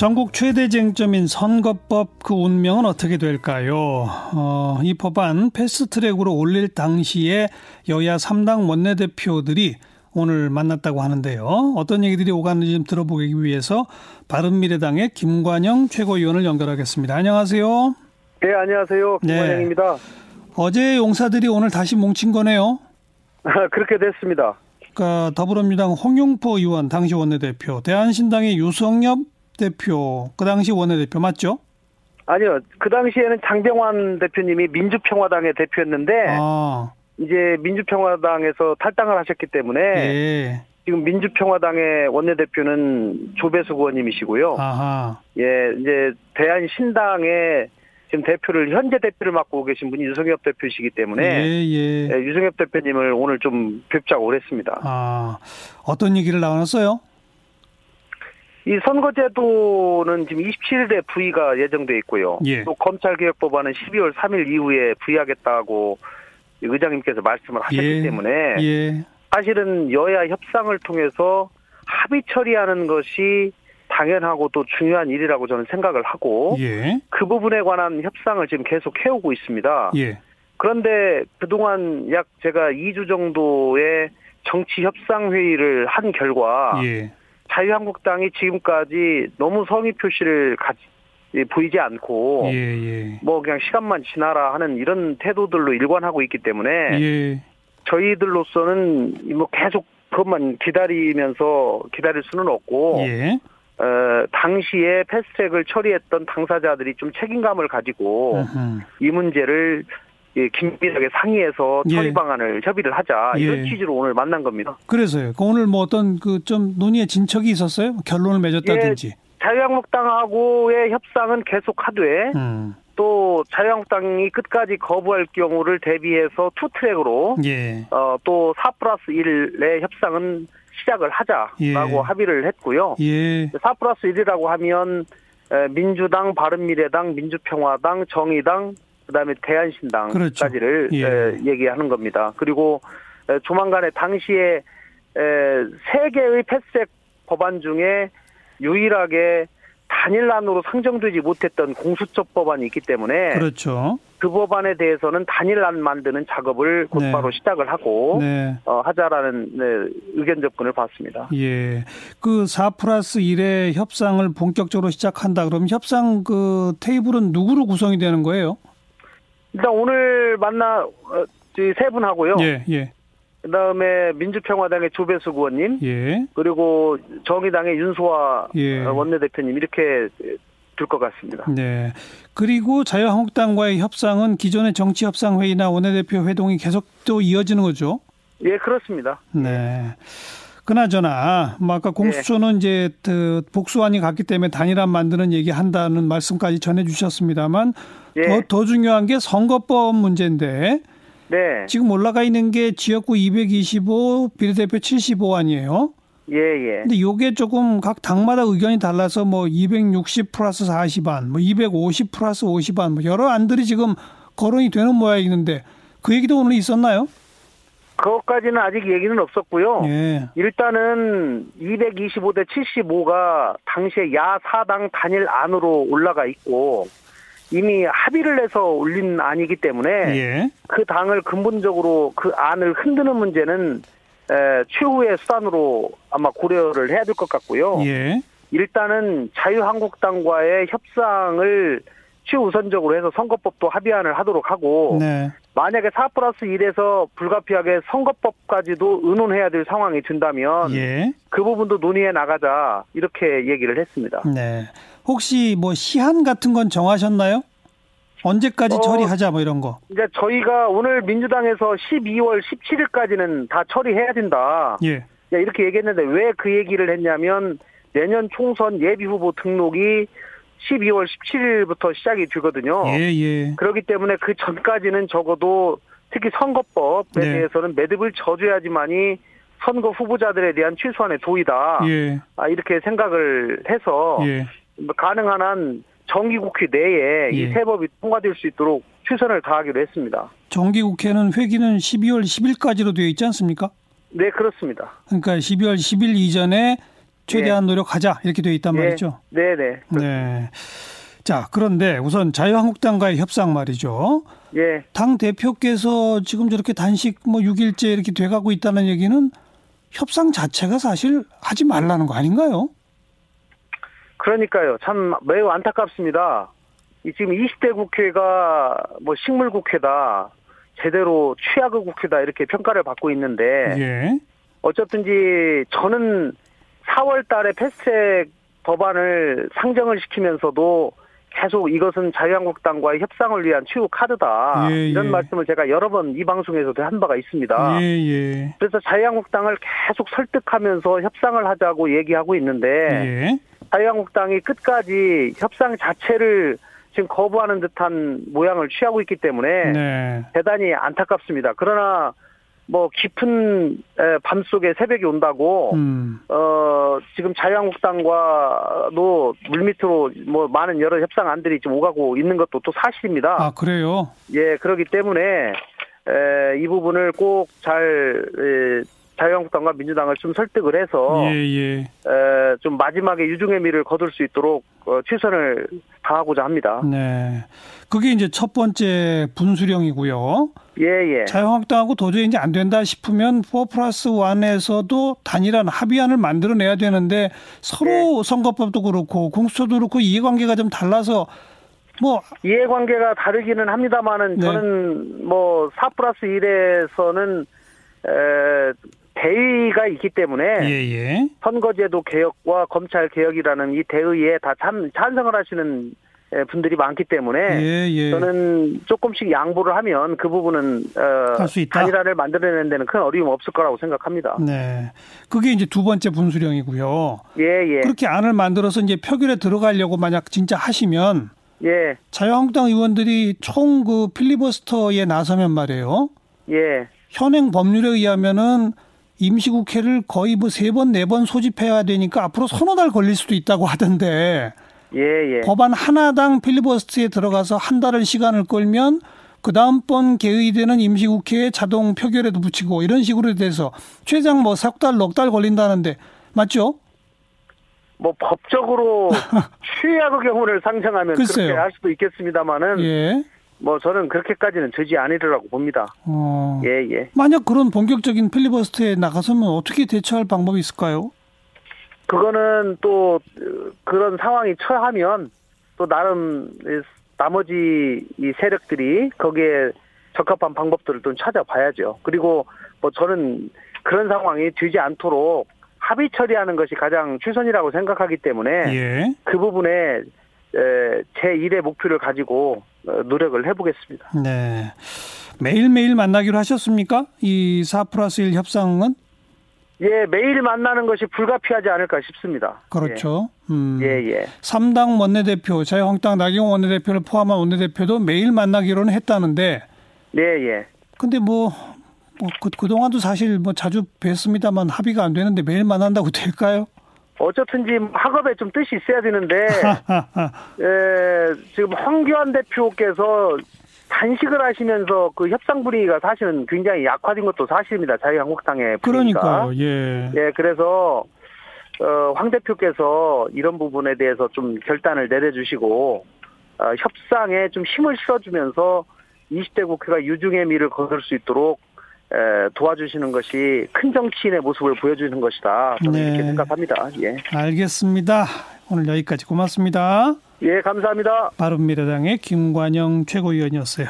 전국 최대 쟁점인 선거법 그 운명은 어떻게 될까요? 어, 이 법안 패스트트랙으로 올릴 당시에 여야 3당 원내대표들이 오늘 만났다고 하는데요. 어떤 얘기들이 오가는지 좀 들어보기 위해서 바른미래당의 김관영 최고위원을 연결하겠습니다. 안녕하세요. 네, 안녕하세요. 김관영입니다. 네. 어제 용사들이 오늘 다시 뭉친 거네요. 그렇게 됐습니다. 그러니까 더불어민주당 홍용포 의원 당시 원내대표, 대한신당의 유성엽 대표, 그 당시 원내대표 맞죠? 아니요. 그 당시에는 장병환 대표님이 민주평화당의 대표였는데 아. 이제 민주평화당에서 탈당을 하셨기 때문에 예. 지금 민주평화당의 원내대표는 조배수 의원님이시고요. 아하. 예, 이제 대한신당의 지금 대표를 현재 대표를 맡고 계신 분이 유성엽 대표이시기 때문에 예, 예. 예, 유성엽 대표님을 오늘 좀 뵙자고 그랬습니다. 아 어떤 얘기를 나눴어요? 이 선거제도는 지금 27대 부의가 예정돼 있고요. 예. 또 검찰개혁법안은 12월 3일 이후에 부의하겠다고 의장님께서 말씀을 하셨기 예. 때문에 예. 사실은 여야 협상을 통해서 합의 처리하는 것이 당연하고 또 중요한 일이라고 저는 생각을 하고 예. 그 부분에 관한 협상을 지금 계속 해오고 있습니다. 예. 그런데 그동안 약 제가 2주 정도의 정치 협상 회의를 한 결과 예. 자유한국당이 지금까지 너무 성의 표시를 가지 보이지 않고 예, 예. 뭐 그냥 시간만 지나라 하는 이런 태도들로 일관하고 있기 때문에 예. 저희들로서는 뭐 계속 그것만 기다리면서 기다릴 수는 없고 예. 어, 당시에 패스트트랙을 처리했던 당사자들이 좀 책임감을 가지고 으흠. 이 문제를 예, 긴밀하게 상의해서 처리 예. 방안을 협의를 하자 이런 예. 취지로 오늘 만난 겁니다. 그래서요. 그 오늘 뭐 어떤 그 좀 논의의 진척이 있었어요? 결론을 맺었다든지. 예, 자유한국당하고의 협상은 계속하되 음. 또 자유한국당이 끝까지 거부할 경우를 대비해서 two track으로 예. 어, 또4 플러스 1의 협상은 시작을 하자라고 예. 합의를 했고요. 예. 4 플러스 1이라고 하면 민주당, 바른미래당, 민주평화당, 정의당, 그다음에 대한신당까지를 그렇죠. 예. 얘기하는 겁니다. 그리고 조만간에 당시에 세 개의 패스트 법안 중에 유일하게 단일안으로 상정되지 못했던 공수처 법안이 있기 때문에 그렇죠. 그 법안에 대해서는 단일안 만드는 작업을 곧바로 네. 시작을 하고 네. 어, 하자라는 네, 의견 접근을 받습니다. 예, 그4 플러스 1의 협상을 본격적으로 시작한다. 그럼 협상 그 테이블은 누구로 구성이 되는 거예요? 일단 오늘 만나 어, 세 분하고요. 예, 예. 그다음에 민주평화당의 조배수 의원님, 예. 그리고 정의당의 윤소아 예. 원내대표님 이렇게 될것 같습니다. 네. 그리고 자유한국당과의 협상은 기존의 정치 협상 회의나 원내대표 회동이 계속 또 이어지는 거죠? 예, 그렇습니다. 네. 그나저나 뭐 아까 공수처는 예. 이제 그 복수안이 갔기 때문에 단일화 만드는 얘기 한다는 말씀까지 전해 주셨습니다만 예. 더, 더 중요한 게 선거법 문제인데 네. 지금 올라가 있는 게 지역구 225, 비례대표 75 아니에요? 예, 예. 근데 요게 조금 각 당마다 의견이 달라서 뭐 260 플러스 40안, 뭐 250 플러스 50안, 뭐 여러 안들이 지금 거론이 되는 모양이는데 그 얘기도 오늘 있었나요? 그것까지는 아직 얘기는 없었고요. 예. 일단은 225대 75가 당시에 야 4당 단일 안으로 올라가 있고 이미 합의를 해서 올린 안이기 때문에 예. 그 당을 근본적으로 그 안을 흔드는 문제는 에, 최후의 수단으로 아마 고려를 해야 될 것 같고요. 예. 일단은 자유한국당과의 협상을 최우선적으로 해서 선거법도 합의안을 하도록 하고 네. 만약에 4 플러스 1에서 불가피하게 선거법까지도 의논해야 될 상황이 든다면 예. 그 부분도 논의해 나가자 이렇게 얘기를 했습니다. 네. 혹시 뭐 시한 같은 건 정하셨나요? 언제까지 어, 처리하자 뭐 이런 거. 이제 저희가 오늘 민주당에서 12월 17일까지는 다 처리해야 된다. 예. 이렇게 얘기했는데 왜 그 얘기를 했냐면 내년 총선 예비 후보 등록이 12월 17일부터 시작이 되거든요. 예, 예. 그렇기 때문에 그 전까지는 적어도 특히 선거법에 네. 대해서는 매듭을 져줘야지만이 선거 후보자들에 대한 최소한의 도의다. 예. 아, 이렇게 생각을 해서 예. 가능한 한 정기국회 내에 예. 이세 법이 통과될 수 있도록 최선을 다하기로 했습니다. 정기국회는 회기는 12월 10일까지로 되어 있지 않습니까? 네, 그렇습니다. 그러니까 12월 10일 이전에 최대한 예. 노력하자 이렇게 되어 있단 예. 말이죠. 네, 네. 네. 자, 그런데 우선 자유한국당과의 협상 말이죠. 예. 당 대표께서 지금 저렇게 단식 뭐 6일째 이렇게 돼 가고 있다는 얘기는 협상 자체가 사실 하지 말라는 거 아닌가요? 그러니까요. 참 매우 안타깝습니다. 지금 20대 국회가 뭐 식물 국회다, 제대로 취약의 국회다 이렇게 평가를 받고 있는데 예. 어쨌든지 저는 4월 달에 패스트트랙 법안을 상정을 시키면서도 계속 이것은 자유한국당과의 협상을 위한 최후 카드다. 예, 이런 예. 말씀을 제가 여러 번 이 방송에서도 한 바가 있습니다. 예, 예, 그래서 자유한국당을 계속 설득하면서 협상을 하자고 얘기하고 있는데 예. 자유한국당이 끝까지 협상 자체를 지금 거부하는 듯한 모양을 취하고 있기 때문에 네. 대단히 안타깝습니다. 그러나 뭐 깊은 밤 속에 새벽이 온다고 음. 어 지금 자유한국당과도 물밑으로 뭐 많은 여러 협상안들이 지금 오가고 있는 것도 또 사실입니다. 아 그래요? 예 그렇기 때문에 에, 이 부분을 꼭 잘 자유한국당과 민주당을 좀 설득을 해서 예, 예. 에, 좀 마지막에 유중의 미를 거둘 수 있도록 어, 최선을 다하고자 합니다. 네, 그게 이제 첫 번째 분수령이고요. 예, 예. 자유한국당하고 도저히 이제 안 된다 싶으면 4 플러스 1에서도 단일한 합의안을 만들어내야 되는데 서로 예. 선거법도 그렇고 공수처도 그렇고 이해관계가 좀 달라서 뭐 이해관계가 다르기는 합니다만은 네. 저는 뭐4 플러스 1에서는 에, 대의가 있기 때문에 예, 예. 선거제도 개혁과 검찰 개혁이라는 이 대의에 다 참, 찬성을 하시는 분들이 많기 때문에 예, 예. 저는 조금씩 양보를 하면 그 부분은 어, 단일화를 만들어내는 데는 큰 어려움 없을 거라고 생각합니다. 네, 그게 이제 두 번째 분수령이고요. 예, 예. 그렇게 안을 만들어서 이제 표결에 들어가려고 만약 진짜 하시면 예. 자유한국당 의원들이 총 그 필리버스터에 나서면 말이에요. 예. 현행 법률에 의하면은 임시국회를 거의 뭐 세 번, 네 번 소집해야 되니까 앞으로 서너 달 걸릴 수도 있다고 하던데. 예, 예. 법안 하나당 필리버스트에 들어가서 한 달을 시간을 끌면 그 다음번 개의되는 임시국회에 자동 표결에도 붙이고 이런 식으로 돼서 최장 뭐 석 달, 넉 달 걸린다는데 맞죠? 뭐 법적으로 최악의 경우를 상정하면 글쎄요. 그렇게 할 수도 있겠습니다만은 예. 뭐 저는 그렇게까지는 되지 않으리라고 봅니다. 어. 예, 예. 만약 그런 본격적인 필리버스트에 나가서면 어떻게 대처할 방법이 있을까요? 그거는 또 그런 상황이 처하면 또 나름 나머지 이 세력들이 거기에 적합한 방법들을 좀 찾아봐야죠. 그리고 뭐 저는 그런 상황이 되지 않도록 합의 처리하는 것이 가장 최선이라고 생각하기 때문에 예. 그 부분에 제 1의 목표를 가지고 어, 노력을 해보겠습니다. 네. 매일매일 만나기로 하셨습니까? 이 4 플러스 1 협상은? 예, 매일 만나는 것이 불가피하지 않을까 싶습니다. 그렇죠. 예. 음. 예, 예. 3당 원내대표, 자유한국당 나경원 원내대표를 포함한 원내대표도 매일 만나기로는 했다는데. 네, 예. 근데 뭐, 뭐 그, 그동안도 사실 뭐 자주 뵀습니다만 합의가 안 되는데 매일 만난다고 될까요? 어쨌든지 학업에 좀 뜻이 있어야 되는데 에, 지금 황교안 대표께서 단식을 하시면서 그 협상 분위기가 사실은 굉장히 약화된 것도 사실입니다. 자유한국당의 분위기가. 그러니까 예. 예, 그래서 어, 황 대표께서 이런 부분에 대해서 좀 결단을 내려주시고 어, 협상에 좀 힘을 실어주면서 20대 국회가 유중의 미를 거둘 수 있도록 도와주시는 것이 큰 정치인의 모습을 보여주는 것이다. 저는 네. 이렇게 생각합니다. 예. 알겠습니다. 오늘 여기까지 고맙습니다. 예, 감사합니다. 바른미래당의 김관영 최고위원이었어요.